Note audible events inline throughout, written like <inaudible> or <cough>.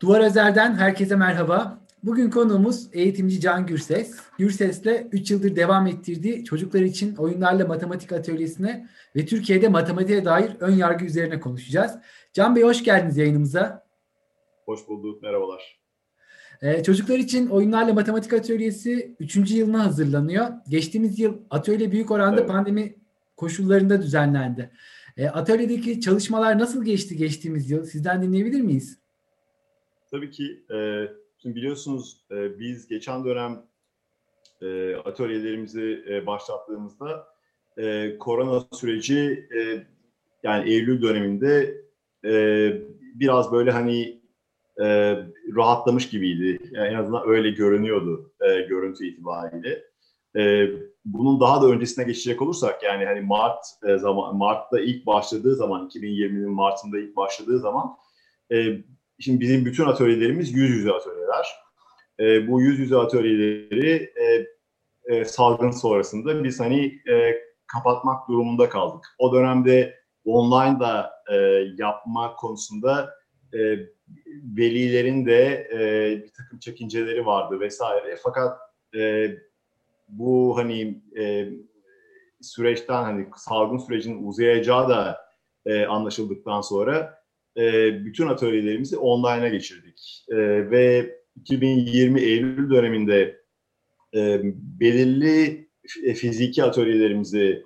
Duvar Özer'den herkese merhaba. Bugün konuğumuz eğitimci Can Gürses. Gürses'le 3 yıldır devam ettirdiği çocuklar için oyunlarla matematik atölyesine ve Türkiye'de matematiğe dair ön yargı üzerine konuşacağız. Can Bey hoş geldiniz yayınımıza. Hoş bulduk, merhabalar. Ee, çocuklar için oyunlarla matematik atölyesi 3. yılına hazırlanıyor. Geçtiğimiz yıl atölye büyük oranda evet. pandemi koşullarında düzenlendi. E, atölyedeki çalışmalar nasıl geçti geçtiğimiz yıl? Sizden dinleyebilir miyiz? Tabii ki. E, şimdi biliyorsunuz e, biz geçen dönem e, atölyelerimizi e, başlattığımızda e, korona süreci e, yani Eylül döneminde e, biraz böyle hani e, rahatlamış gibiydi. Yani en azından öyle görünüyordu e, görüntü itibariyle. E, bunun daha da öncesine geçecek olursak yani hani Mart e, zaman Mart'ta ilk başladığı zaman 2020'nin Mart'ında ilk başladığı zaman e, şimdi bizim bütün atölyelerimiz yüz yüze atölyeler. E, bu yüz yüze atölyeleri e, e, salgın sonrasında biz hani e, kapatmak durumunda kaldık. O dönemde online da e, yapma konusunda e, velilerin de e, bir takım çekinceleri vardı vesaire. Fakat e, bu hani e, süreçten hani salgın sürecinin uzayacağı da e, anlaşıldıktan sonra e, bütün atölyelerimizi online'a geçirdik. E, ve 2020 Eylül döneminde e, belirli fiziki atölyelerimizi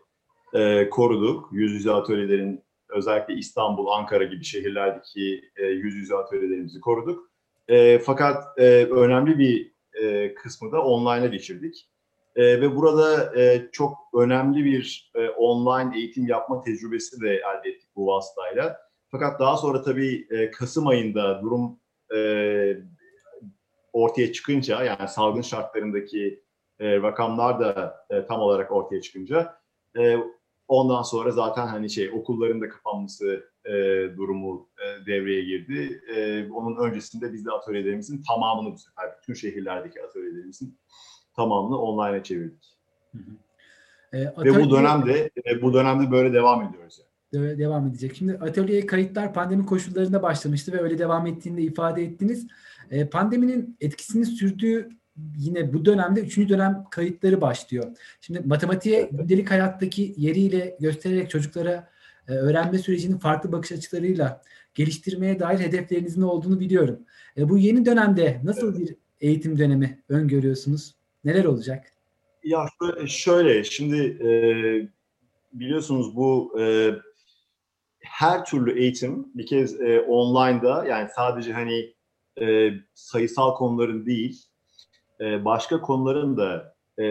e, koruduk. Yüz yüze atölyelerin özellikle İstanbul, Ankara gibi şehirlerdeki e, yüz yüze atölyelerimizi koruduk. E, fakat e, önemli bir e, kısmı da online'a geçirdik. E, ve burada e, çok önemli bir e, online eğitim yapma tecrübesi de elde ettik bu vasıtayla. Fakat daha sonra tabii e, Kasım ayında durum e, ortaya çıkınca yani salgın şartlarındaki e, rakamlar da e, tam olarak ortaya çıkınca e, ondan sonra zaten hani şey okulların da kapanması e, durumu e, devreye girdi. E, onun öncesinde biz de atölyelerimizin tamamını bu sefer bütün şehirlerdeki atölyelerimizin tamamını online'a çevirdik. Hı hı. E, atölye... Ve bu dönemde e, bu dönemde böyle devam ediyoruz. Yani. Devam edecek. Şimdi atölyeye kayıtlar pandemi koşullarında başlamıştı ve öyle devam ettiğini de ifade ettiniz. E, pandeminin etkisini sürdüğü yine bu dönemde üçüncü dönem kayıtları başlıyor. Şimdi matematiğe gündelik hayattaki yeriyle göstererek çocuklara e, öğrenme sürecinin farklı bakış açılarıyla geliştirmeye dair hedeflerinizin olduğunu biliyorum. E, bu yeni dönemde nasıl bir eğitim dönemi öngörüyorsunuz? Neler olacak? Ya şöyle, şimdi e, biliyorsunuz bu e, her türlü eğitim bir kez e, online'da yani sadece hani e, sayısal konuların değil e, başka konuların da e,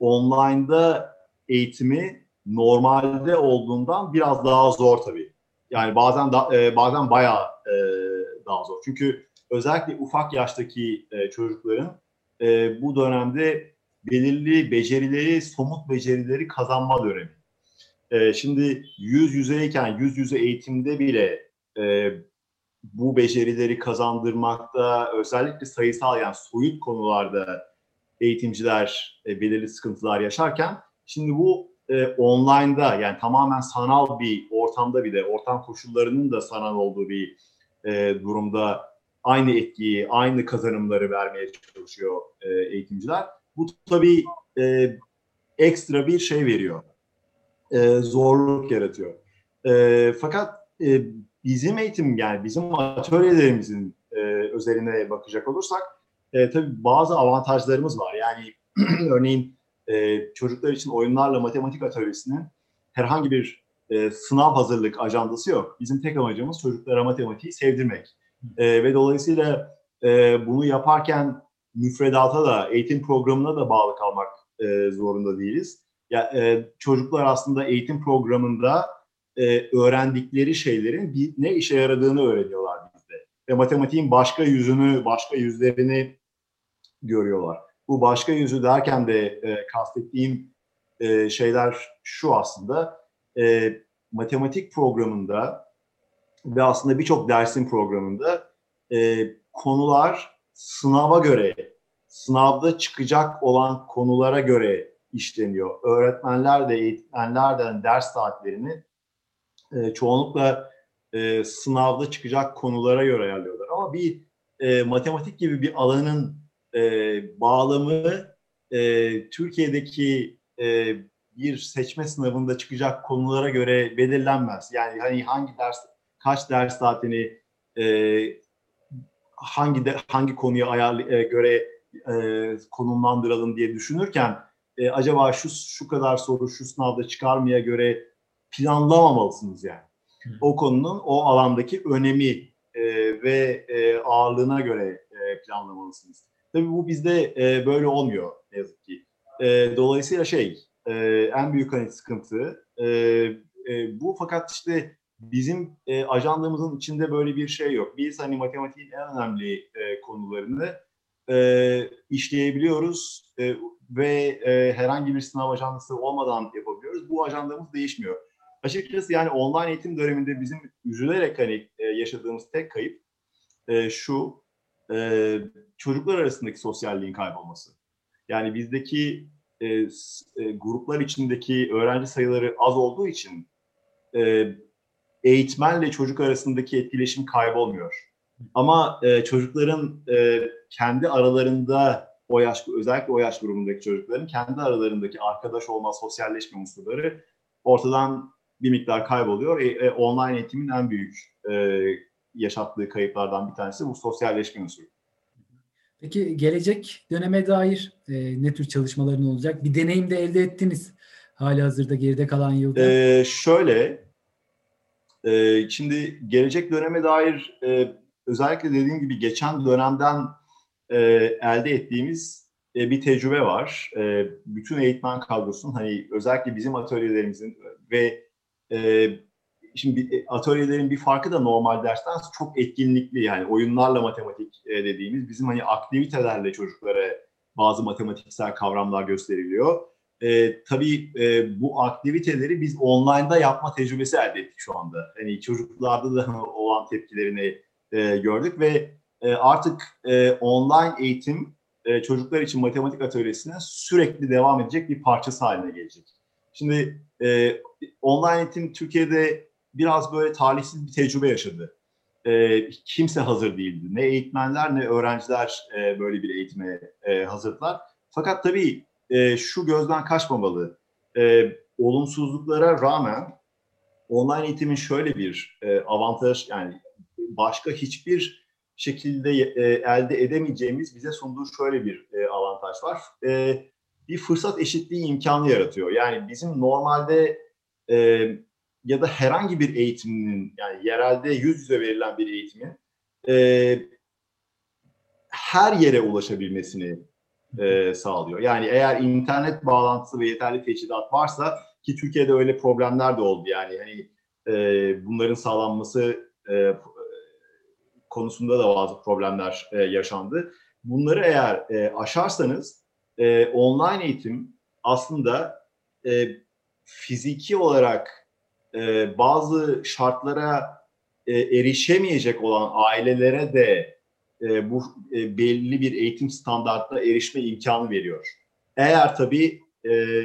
online'da eğitimi normalde olduğundan biraz daha zor tabii. Yani bazen da, e, bazen bayağı e, daha zor. Çünkü özellikle ufak yaştaki e, çocukların e, bu dönemde belirli becerileri, somut becerileri kazanma dönemi. E, şimdi yüz yüzeyken, yüz yüze eğitimde bile e, bu becerileri kazandırmakta, özellikle sayısal yani soyut konularda eğitimciler e, belirli sıkıntılar yaşarken, şimdi bu e, online'da yani tamamen sanal bir ortamda bir de ortam koşullarının da sanal olduğu bir e, durumda aynı etkiyi, aynı kazanımları vermeye çalışıyor e, eğitimciler. Bu tabii e, ekstra bir şey veriyor. E, zorluk yaratıyor. E, fakat e, bizim eğitim yani bizim atölyelerimizin e, özeline bakacak olursak e, tabii bazı avantajlarımız var. Yani <clears throat> örneğin e, çocuklar için oyunlarla matematik atölyesinin herhangi bir e, sınav hazırlık ajandası yok. Bizim tek amacımız çocuklara matematiği sevdirmek. E, ve dolayısıyla e, bunu yaparken müfredata da, eğitim programına da bağlı kalmak e, zorunda değiliz. Ya, e, çocuklar aslında eğitim programında e, öğrendikleri şeylerin bir, ne işe yaradığını öğreniyorlar bizde. Ve matematiğin başka yüzünü, başka yüzlerini görüyorlar. Bu başka yüzü derken de e, kastettiğim e, şeyler şu aslında. E, matematik programında ve aslında birçok dersin programında e, konular sınava göre, sınavda çıkacak olan konulara göre işleniyor. Öğretmenler de eğitmenler ders saatlerini e, çoğunlukla e, sınavda çıkacak konulara göre ayarlıyorlar. Ama bir e, matematik gibi bir alanın e, bağlamı e, Türkiye'deki e, bir seçme sınavında çıkacak konulara göre belirlenmez. Yani hani hangi ders, kaç ders saatini e, hangi de, hangi konuya ayar e, göre e, konumlandıralım diye düşünürken e, acaba şu şu kadar soru şu sınavda çıkarmaya göre planlamamalısınız yani. Hı. O konunun o alandaki önemi e, ve e, ağırlığına göre e, planlamalısınız. Tabii bu bizde e, böyle olmuyor ne yazık ki. E, dolayısıyla şey e, en büyük hani sıkıntı e, e, bu fakat işte bizim e, ajandamızın içinde böyle bir şey yok. Biz hani matematiğin en önemli e, konularını e, işleyebiliyoruz e, ve e, herhangi bir sınav ajandası olmadan yapabiliyoruz. Bu ajandamız değişmiyor. Açıkçası yani online eğitim döneminde bizim üzülerek hani e, yaşadığımız tek kayıp e, şu e, çocuklar arasındaki sosyalliğin kaybolması. Yani bizdeki e, e, gruplar içindeki öğrenci sayıları az olduğu için e, eğitmenle çocuk arasındaki etkileşim kaybolmuyor. Ama e, çocukların e, kendi aralarında o yaş, özellikle o yaş grubundaki çocukların kendi aralarındaki arkadaş olma, sosyalleşme unsurları ortadan bir miktar kayboluyor. E, e, online eğitimin en büyük e, yaşattığı kayıplardan bir tanesi bu sosyalleşme unsuru. Peki gelecek döneme dair e, ne tür çalışmaların olacak? Bir deneyim de elde ettiniz hali hazırda geride kalan yılda. Ee, şöyle, e, şimdi gelecek döneme dair e, özellikle dediğim gibi geçen dönemden e, elde ettiğimiz e, bir tecrübe var. E, bütün eğitmen kadrosunun hani özellikle bizim atölyelerimizin ve e, şimdi atölyelerin bir farkı da normal dersten çok etkinlikli yani oyunlarla matematik e, dediğimiz bizim hani aktivitelerle çocuklara bazı matematiksel kavramlar gösteriliyor. E, tabii e, bu aktiviteleri biz online'da yapma tecrübesi elde ettik şu anda. Hani çocuklarda da <laughs> olan tepkilerini e, gördük ve e, artık e, online eğitim e, çocuklar için matematik atölyesine sürekli devam edecek bir parçası haline gelecek. Şimdi online eğitim Türkiye'de biraz böyle talihsiz bir tecrübe yaşadı. Kimse hazır değildi. Ne eğitmenler ne öğrenciler böyle bir eğitime e, hazırdılar. Fakat tabii şu gözden kaçmamalı. Olumsuzluklara rağmen online eğitimin şöyle bir avantaj yani başka hiçbir şekilde e, elde edemeyeceğimiz bize sunduğu şöyle bir e, avantaj var. E, bir fırsat eşitliği imkanı yaratıyor. Yani bizim normalde e, ya da herhangi bir eğitiminin yani yerelde yüz yüze verilen bir eğitimin e, her yere ulaşabilmesini e, sağlıyor. Yani eğer internet bağlantısı ve yeterli teçhizat varsa ki Türkiye'de öyle problemler de oldu yani hani e, bunların sağlanması e, konusunda da bazı problemler e, yaşandı. Bunları eğer e, aşarsanız e, online eğitim aslında e, fiziki olarak e, bazı şartlara e, erişemeyecek olan ailelere de e, bu e, belli bir eğitim standartına erişme imkanı veriyor. Eğer tabii e,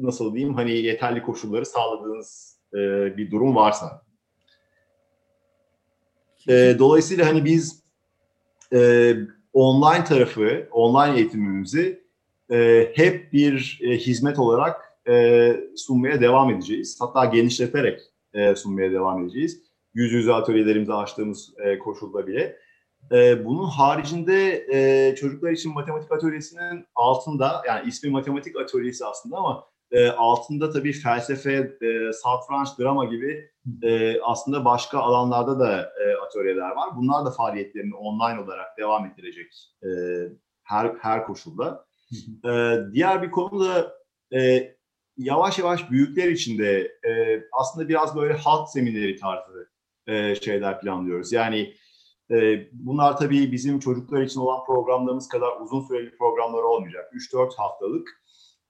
nasıl diyeyim hani yeterli koşulları sağladığınız e, bir durum varsa. E, dolayısıyla hani biz e, online tarafı, online eğitimimizi e, hep bir e, hizmet olarak e, sunmaya devam edeceğiz. Hatta genişleterek e, sunmaya devam edeceğiz. Yüz yüze atölyelerimizi açtığımız e, koşulda bile. E, bunun haricinde e, çocuklar için matematik atölyesinin altında, yani ismi matematik atölyesi aslında ama e, altında tabii felsefe, e, satranç, drama gibi e, aslında başka alanlarda da atölyeler var. Bunlar da faaliyetlerini online olarak devam ettirecek e, her her koşulda. e, diğer bir konu da e, yavaş yavaş büyükler için de e, aslında biraz böyle halk semineri tarzı e, şeyler planlıyoruz. Yani e, bunlar tabii bizim çocuklar için olan programlarımız kadar uzun süreli programlar olmayacak. 3-4 haftalık.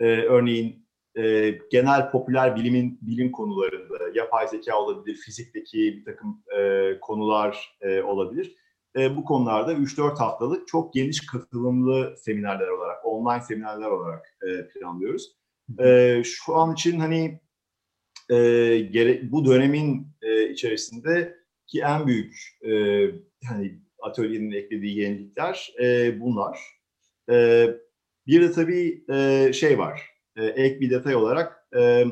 E, örneğin e, genel popüler bilimin bilim konularında yapay zeka olabilir, fizikteki bir takım e, konular e, olabilir. E, bu konularda 3-4 haftalık çok geniş katılımlı seminerler olarak, online seminerler olarak e, planlıyoruz. E, şu an için hani e, gere, bu dönemin e, içerisinde ki en büyük e, hani atölyenin eklediği yenilikler e, bunlar. E, bir de tabii e, şey var, e, ek bir detay olarak e,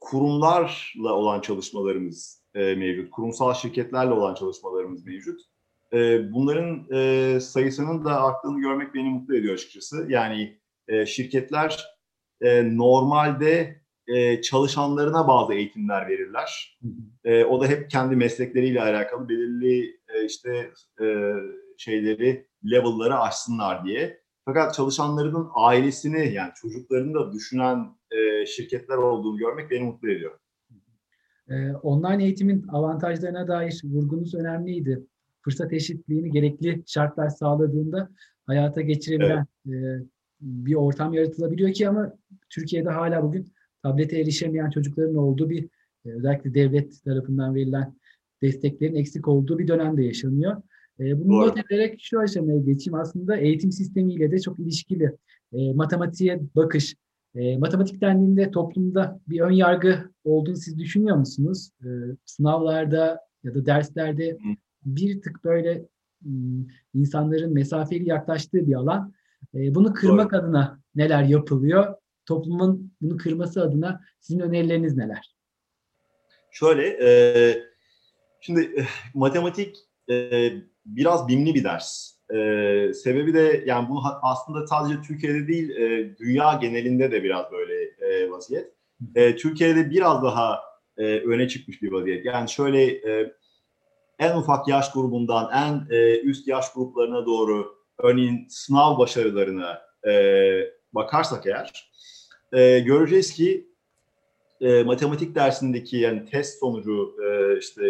kurumlarla olan çalışmalarımız e, mevcut. Kurumsal şirketlerle olan çalışmalarımız mevcut. E, bunların e, sayısının da arttığını görmek beni mutlu ediyor açıkçası. Yani e, şirketler e, normalde e, çalışanlarına bazı eğitimler verirler. E, o da hep kendi meslekleriyle alakalı belirli e, işte e, şeyleri, level'ları aşsınlar diye. Fakat çalışanlarının ailesini yani çocuklarını da düşünen e, şirketler olduğunu görmek beni mutlu ediyor. Ee, online eğitimin avantajlarına dair vurgunuz önemliydi. Fırsat eşitliğini gerekli şartlar sağladığında hayata geçirebilen evet. e, bir ortam yaratılabiliyor ki ama Türkiye'de hala bugün tablete erişemeyen çocukların olduğu bir e, özellikle devlet tarafından verilen desteklerin eksik olduğu bir dönemde yaşanıyor. E, bunu Doğru. not ederek şu aşamaya geçeyim. Aslında eğitim sistemiyle de çok ilişkili. E, matematiğe bakış. E, matematik dendiğinde toplumda bir ön yargı olduğunu siz düşünüyor musunuz? E, sınavlarda ya da derslerde bir tık böyle insanların mesafeli yaklaştığı bir alan. E, bunu kırmak Doğru. adına neler yapılıyor? Toplumun bunu kırması adına sizin önerileriniz neler? Şöyle, e, şimdi e, matematik e, biraz bimli bir ders. Ee, sebebi de yani bu aslında sadece Türkiye'de değil e, dünya genelinde de biraz böyle e, vaziyet. E, Türkiye'de biraz daha e, öne çıkmış bir vaziyet. Yani şöyle e, en ufak yaş grubundan en e, üst yaş gruplarına doğru örneğin sınav başarılarına e, bakarsak eğer e, göreceğiz ki e, matematik dersindeki yani test sonucu e, işte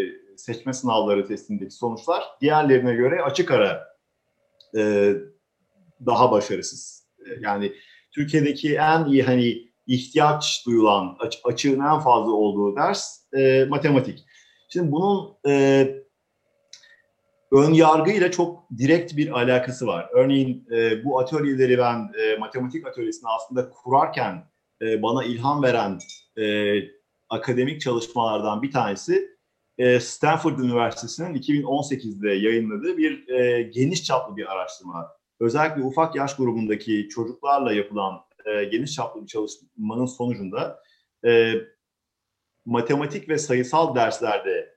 seçme sınavları testindeki sonuçlar diğerlerine göre açık ara e, daha başarısız. E, yani Türkiye'deki en iyi hani ihtiyaç duyulan aç, açığın en fazla olduğu ders e, matematik. Şimdi bunun e, ön yargıyla çok direkt bir alakası var. Örneğin e, bu atölyeleri ben e, matematik atölyesini aslında kurarken e, bana ilham veren e, akademik çalışmalardan bir tanesi e, Stanford Üniversitesi'nin 2018'de yayınladığı bir e, geniş çaplı bir araştırma. Özellikle ufak yaş grubundaki çocuklarla yapılan e, geniş çaplı bir çalışmanın sonucunda matematik ve sayısal derslerde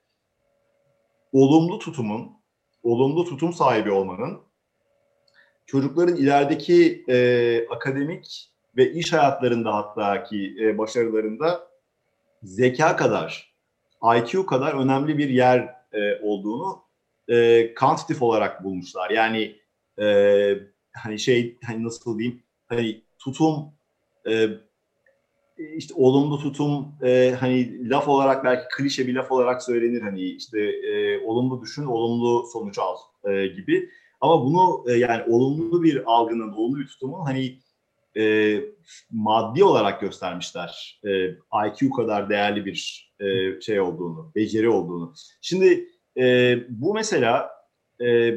olumlu tutumun, olumlu tutum sahibi olmanın çocukların ilerideki e, akademik ve iş hayatlarında hatta ki e, başarılarında zeka kadar IQ kadar önemli bir yer e, olduğunu e, kantitif olarak bulmuşlar. Yani e, hani şey hani nasıl diyeyim hani tutum e, işte olumlu tutum e, hani laf olarak belki klişe bir laf olarak söylenir hani işte e, olumlu düşün olumlu sonuç al e, gibi ama bunu e, yani olumlu bir algının olumlu bir tutumun hani e, maddi olarak göstermişler e, IQ kadar değerli bir e, şey olduğunu, beceri olduğunu. Şimdi e, bu mesela e,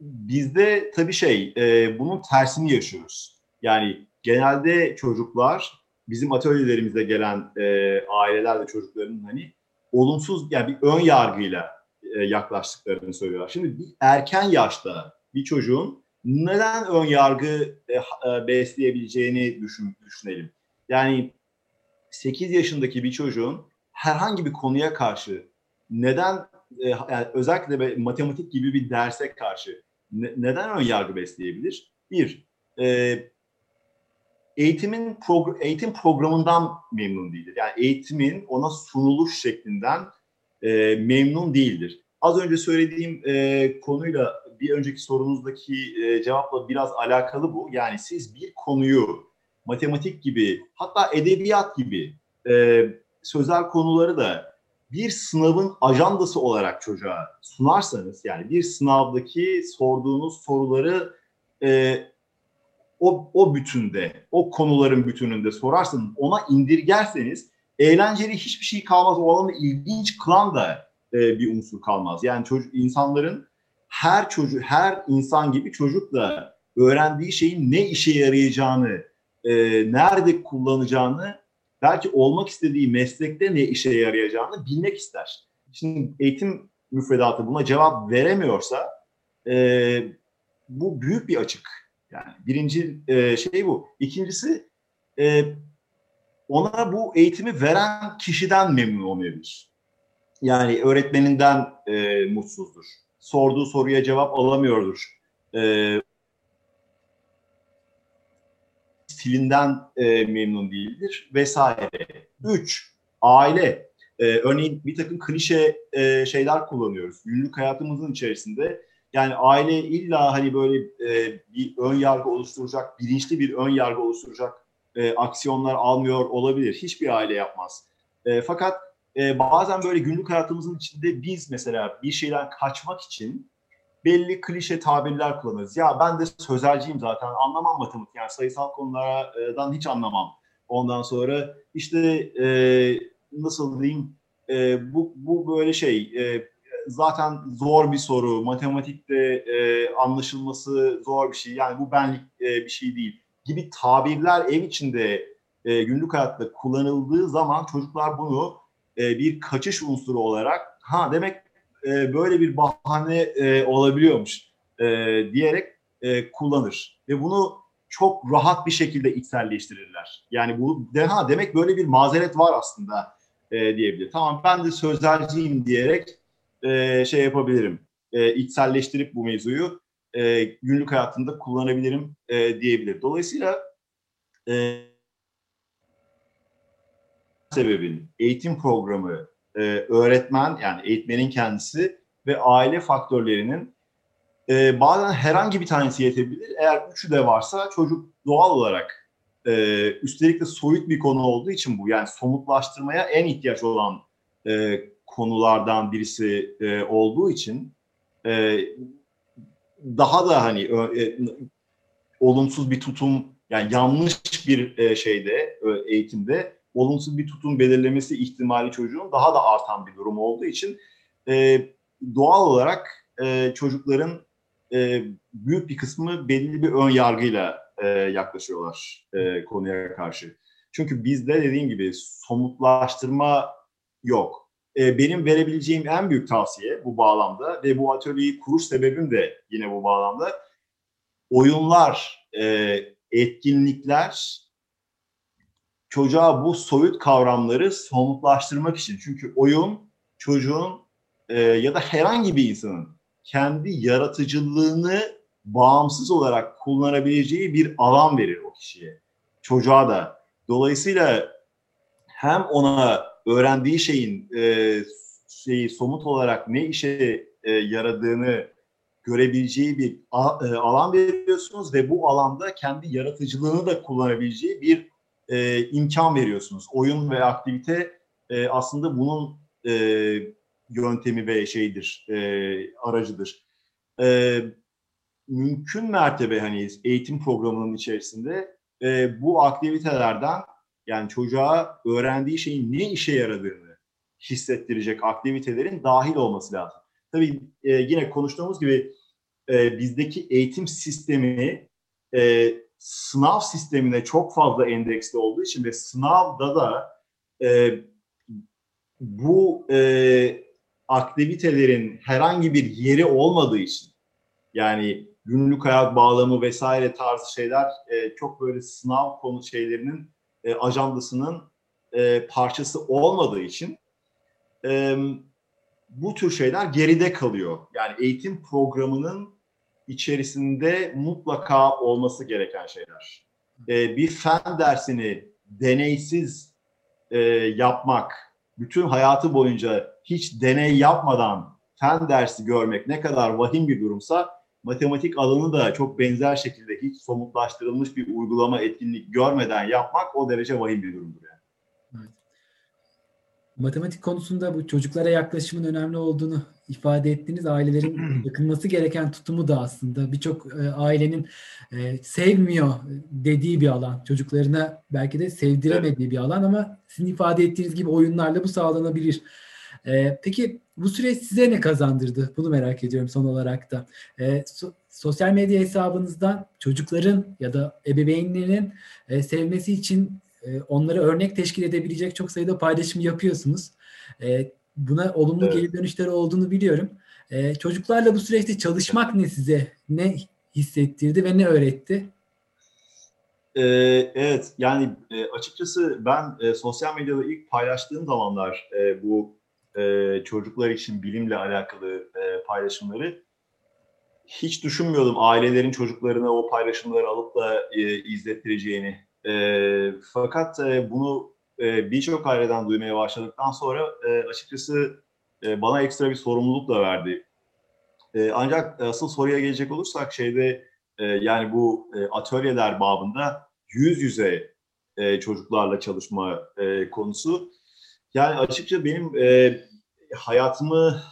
bizde tabii şey e, bunun tersini yaşıyoruz. Yani genelde çocuklar bizim atölyelerimizde gelen e, aileler çocukların hani olumsuz yani bir ön yargıyla e, yaklaştıklarını söylüyorlar. Şimdi bir erken yaşta bir çocuğun neden ön yargı e, e, besleyebileceğini düşün, düşünelim. Yani 8 yaşındaki bir çocuğun herhangi bir konuya karşı neden e, yani özellikle matematik gibi bir derse karşı ne, neden ön yargı besleyebilir? Bir, eğitimin eğitim programından memnun değildir. Yani eğitimin ona sunuluş şeklinden memnun değildir. Az önce söylediğim konuyla bir önceki sorunuzdaki e, cevapla biraz alakalı bu. Yani siz bir konuyu matematik gibi hatta edebiyat gibi e, sözel konuları da bir sınavın ajandası olarak çocuğa sunarsanız yani bir sınavdaki sorduğunuz soruları e, o, o bütünde, o konuların bütününde sorarsanız, ona indirgerseniz eğlenceli hiçbir şey kalmaz. O alanı ilginç kılan da e, bir unsur kalmaz. Yani çocuk insanların her çocuk, her insan gibi çocuk da öğrendiği şeyin ne işe yarayacağını, e, nerede kullanacağını, belki olmak istediği meslekte ne işe yarayacağını bilmek ister. Şimdi eğitim müfredatı buna cevap veremiyorsa e, bu büyük bir açık. Yani birinci e, şey bu. İkincisi e, ona bu eğitimi veren kişiden memnun olmayabilir. Yani öğretmeninden e, mutsuzdur. Sorduğu soruya cevap alamıyordur. E, stilinden e, memnun değildir vesaire. Üç, aile. E, örneğin bir takım klişe e, şeyler kullanıyoruz. Günlük hayatımızın içerisinde yani aile illa hani böyle e, bir ön yargı oluşturacak, bilinçli bir ön yargı oluşturacak e, aksiyonlar almıyor olabilir. Hiçbir aile yapmaz. E, fakat e, bazen böyle günlük hayatımızın içinde biz mesela bir şeyden kaçmak için belli klişe tabirler kullanırız. Ya ben de sözelciyim zaten anlamam matematik yani sayısal konulardan hiç anlamam. Ondan sonra işte e, nasıl diyeyim e, bu, bu böyle şey e, zaten zor bir soru. Matematikte e, anlaşılması zor bir şey. Yani bu benlik e, bir şey değil gibi tabirler ev içinde e, günlük hayatta kullanıldığı zaman çocuklar bunu e, bir kaçış unsuru olarak ha demek e, böyle bir bahane e, olabiliyormuş diyerek kullanır ve bunu çok rahat bir şekilde içselleştirirler. Yani bu de, ha demek böyle bir mazeret var aslında diyebilir. Tamam ben de sözlerciyim diyerek şey yapabilirim. İçselleştirip bu mevzuyu günlük hayatında kullanabilirim diyebilir. Dolayısıyla sebebin eğitim programı, e, öğretmen yani eğitmenin kendisi ve aile faktörlerinin e, bazen herhangi bir tanesi yetebilir. Eğer üçü de varsa çocuk doğal olarak e, üstelik de soyut bir konu olduğu için bu yani somutlaştırmaya en ihtiyaç olan e, konulardan birisi e, olduğu için e, daha da hani e, olumsuz bir tutum yani yanlış bir e, şeyde e, eğitimde olumsuz bir tutum belirlemesi ihtimali çocuğun daha da artan bir durum olduğu için e, doğal olarak e, çocukların e, büyük bir kısmı belli bir ön yargıyla e, yaklaşıyorlar e, konuya karşı. Çünkü bizde dediğim gibi somutlaştırma yok e, benim verebileceğim en büyük tavsiye bu bağlamda ve bu atölyeyi kuruş sebebim de yine bu bağlamda oyunlar, e, etkinlikler çocuğa bu soyut kavramları somutlaştırmak için. Çünkü oyun çocuğun e, ya da herhangi bir insanın kendi yaratıcılığını bağımsız olarak kullanabileceği bir alan verir o kişiye. Çocuğa da. Dolayısıyla hem ona öğrendiği şeyin e, şeyi somut olarak ne işe e, yaradığını görebileceği bir e, alan veriyorsunuz ve bu alanda kendi yaratıcılığını da kullanabileceği bir e, imkan veriyorsunuz. Oyun ve aktivite e, aslında bunun e, yöntemi ve şeydir, e, aracıdır. E, mümkün mertebe hani eğitim programının içerisinde e, bu aktivitelerden yani çocuğa öğrendiği şeyin ne işe yaradığını hissettirecek aktivitelerin dahil olması lazım. Tabii e, yine konuştuğumuz gibi e, bizdeki eğitim sistemi e, sınav sistemine çok fazla endeksli olduğu için ve sınavda da e, bu e, aktivitelerin herhangi bir yeri olmadığı için yani günlük hayat bağlamı vesaire tarzı şeyler e, çok böyle sınav konu şeylerinin e, ajandasının e, parçası olmadığı için e, bu tür şeyler geride kalıyor. Yani eğitim programının içerisinde mutlaka olması gereken şeyler. E, bir fen dersini deneysiz e, yapmak, bütün hayatı boyunca hiç deney yapmadan fen dersi görmek ne kadar vahim bir durumsa matematik alanı da çok benzer şekilde hiç somutlaştırılmış bir uygulama etkinlik görmeden yapmak o derece vahim bir durumdur yani. Matematik konusunda bu çocuklara yaklaşımın önemli olduğunu ifade ettiğiniz ailelerin <clears throat> yakınması gereken tutumu da aslında birçok e, ailenin e, sevmiyor dediği bir alan. Çocuklarına belki de sevdiremediği bir alan ama sizin ifade ettiğiniz gibi oyunlarla bu sağlanabilir. E, peki bu süreç size ne kazandırdı? Bunu merak ediyorum son olarak da. E, so, sosyal medya hesabınızdan çocukların ya da ebeveynlerin e, sevmesi için e, onları örnek teşkil edebilecek çok sayıda paylaşım yapıyorsunuz. E, buna olumlu evet. geri dönüşleri olduğunu biliyorum. Ee, çocuklarla bu süreçte çalışmak ne size ne hissettirdi ve ne öğretti? Ee, evet yani e, açıkçası ben e, sosyal medyada ilk paylaştığım zamanlar e, bu e, çocuklar için bilimle alakalı e, paylaşımları hiç düşünmüyordum ailelerin çocuklarına o paylaşımları alıp da e, izlettireceğini. E, fakat e, bunu e, birçok aileden duymaya başladıktan sonra e, açıkçası e, bana ekstra bir sorumluluk da verdi. E, ancak asıl soruya gelecek olursak şeyde e, yani bu e, atölyeler babında yüz yüze e, çocuklarla çalışma e, konusu. Yani açıkça benim e, hayatımı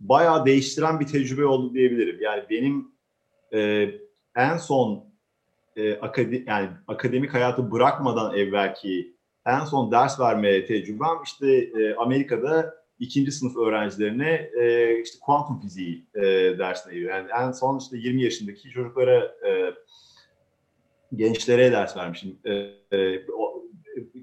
bayağı değiştiren bir tecrübe oldu diyebilirim. Yani benim e, en son e, akade, yani akademik hayatı bırakmadan evvelki en son ders verme tecrübem işte e, Amerika'da ikinci sınıf öğrencilerine e, işte kuantum fiziği e, dersine giriyor. Yani en son işte 20 yaşındaki çocuklara e, gençlere ders vermişim. E, e, o,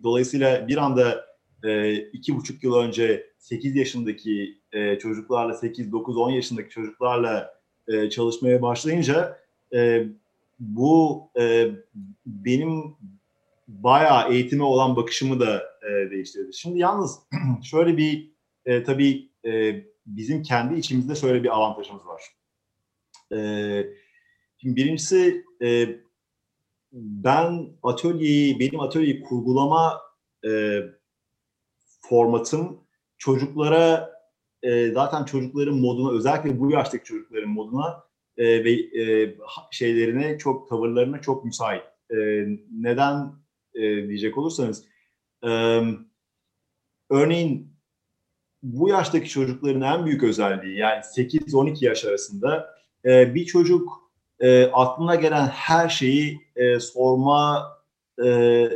dolayısıyla bir anda e, iki buçuk yıl önce 8 yaşındaki e, çocuklarla 8, 9, 10 yaşındaki çocuklarla e, çalışmaya başlayınca e, bu e, benim bayağı eğitime olan bakışımı da e, değiştirdi. Şimdi yalnız <clears throat> şöyle bir e, tabii e, bizim kendi içimizde şöyle bir avantajımız var. E, şimdi birincisi e, ben atölyeyi, benim atölyeyi kurgulama e, formatım çocuklara e, zaten çocukların moduna özellikle bu yaştaki çocukların moduna e, ve e, şeylerine çok tavırlarına çok müsait. E, neden e, diyecek olursanız e, örneğin bu yaştaki çocukların en büyük özelliği yani 8-12 yaş arasında e, bir çocuk e, aklına gelen her şeyi e, sorma e,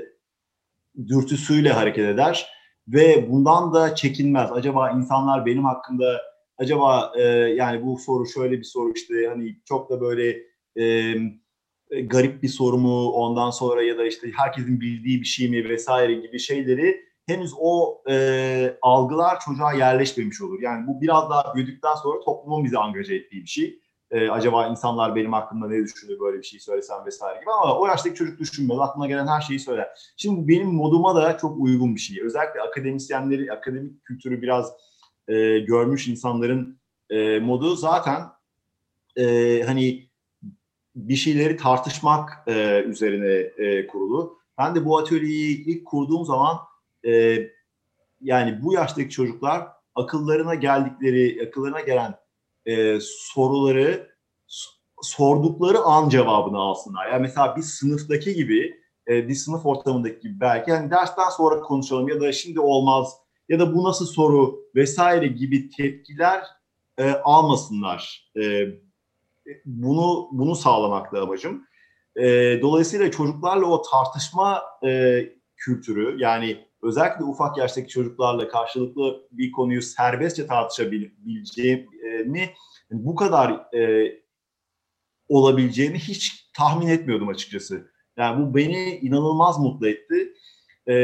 dürtüsüyle hareket eder ve bundan da çekinmez. Acaba insanlar benim hakkında acaba e, yani bu soru şöyle bir soru işte hani çok da böyle e, garip bir soru mu ondan sonra ya da işte herkesin bildiği bir şey mi vesaire gibi şeyleri henüz o e, algılar çocuğa yerleşmemiş olur. Yani bu biraz daha büyüdükten sonra toplumun bizi angaja ettiği bir şey. E, acaba insanlar benim hakkımda ne düşünür böyle bir şey söylesem vesaire gibi ama o yaştaki çocuk düşünmez. Aklına gelen her şeyi söyler. Şimdi benim moduma da çok uygun bir şey. Özellikle akademisyenleri, akademik kültürü biraz e, görmüş insanların e, modu zaten e, hani bir şeyleri tartışmak e, üzerine e, kurulu. Ben de bu atölyeyi ilk kurduğum zaman e, yani bu yaştaki çocuklar akıllarına geldikleri, akıllarına gelen e, soruları sordukları an cevabını alsınlar. Yani mesela bir sınıftaki gibi, e, bir sınıf ortamındaki gibi belki yani dersten sonra konuşalım ya da şimdi olmaz ya da bu nasıl soru vesaire gibi tepkiler e, almasınlar. E, bunu bunu sağlamakla amacım. E, dolayısıyla çocuklarla o tartışma e, kültürü yani özellikle ufak yaştaki çocuklarla karşılıklı bir konuyu serbestçe tartışabileceğimi bu kadar e, olabileceğini hiç tahmin etmiyordum açıkçası. Yani bu beni inanılmaz mutlu etti. E,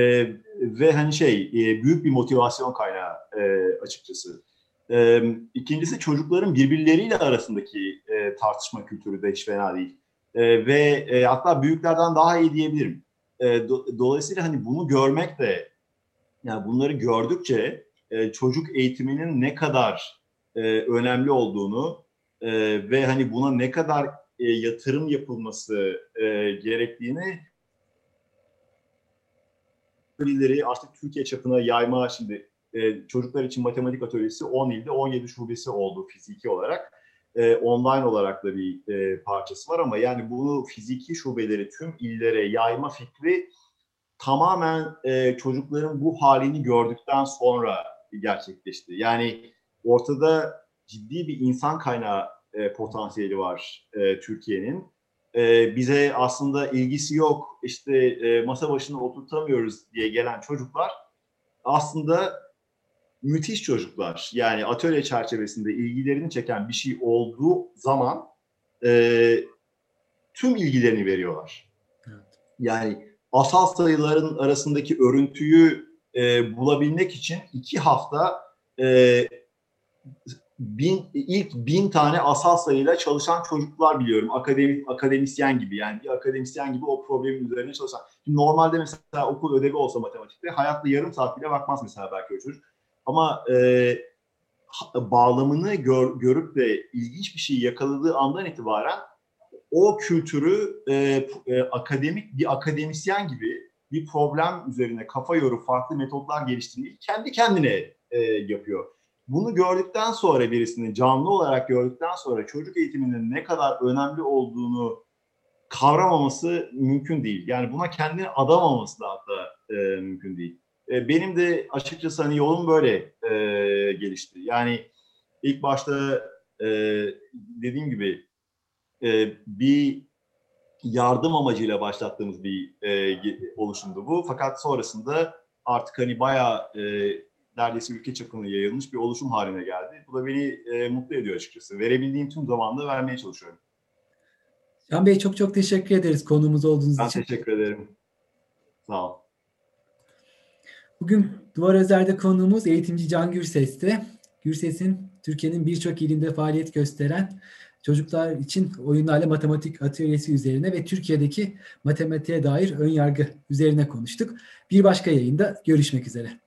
ve hani şey e, büyük bir motivasyon kaynağı e, açıkçası. E, ikincisi çocukların birbirleriyle arasındaki e, tartışma kültürü de hiç fena değil. E, ve e, hatta büyüklerden daha iyi diyebilirim. E, do, dolayısıyla hani bunu görmek de yani bunları gördükçe e, çocuk eğitiminin ne kadar e, önemli olduğunu e, ve hani buna ne kadar e, yatırım yapılması e, gerektiğini birileri artık Türkiye çapına yayma şimdi e, çocuklar için matematik atölyesi 10 ilde 17 şubesi oldu fiziki olarak. E, online olarak da bir e, parçası var ama yani bunu fiziki şubeleri tüm illere yayma fikri tamamen e, çocukların bu halini gördükten sonra gerçekleşti. Yani ortada ciddi bir insan kaynağı e, potansiyeli var e, Türkiye'nin. E, bize aslında ilgisi yok, işte e, masa başına oturtamıyoruz diye gelen çocuklar aslında müthiş çocuklar. Yani atölye çerçevesinde ilgilerini çeken bir şey olduğu zaman e, tüm ilgilerini veriyorlar. Evet. Yani asal sayıların arasındaki örüntüyü e, bulabilmek için iki hafta e, bin, ilk bin tane asal sayıyla çalışan çocuklar biliyorum. Akademik, akademisyen gibi yani bir akademisyen gibi o problemin üzerine çalışan. Şimdi normalde mesela okul ödevi olsa matematikte hayatta yarım saat bile bakmaz mesela belki o çocuk. Ama e, bağlamını gör, görüp de ilginç bir şey yakaladığı andan itibaren o kültürü e, e, akademik bir akademisyen gibi bir problem üzerine kafa yorup farklı metotlar geliştirmeyi kendi kendine e, yapıyor. Bunu gördükten sonra birisini canlı olarak gördükten sonra çocuk eğitiminin ne kadar önemli olduğunu kavramaması mümkün değil. Yani buna kendini adamaması da hatta e, mümkün değil. E, benim de açıkçası hani yolum böyle e, gelişti. Yani ilk başta e, dediğim gibi e, bir yardım amacıyla başlattığımız bir e, oluşumdu bu. Fakat sonrasında artık hani bayağı e, neredeyse ülke çapına yayılmış bir oluşum haline geldi. Bu da beni e, mutlu ediyor açıkçası. Verebildiğim tüm zamanla vermeye çalışıyorum. Can Bey çok çok teşekkür ederiz konuğumuz olduğunuz ben için. Ben teşekkür ederim. Sağ ol. Bugün Duvar Özer'de konuğumuz eğitimci Can Gürses'ti. Gürses'in Türkiye'nin birçok ilinde faaliyet gösteren çocuklar için oyunlarla matematik atölyesi üzerine ve Türkiye'deki matematiğe dair ön yargı üzerine konuştuk. Bir başka yayında görüşmek üzere.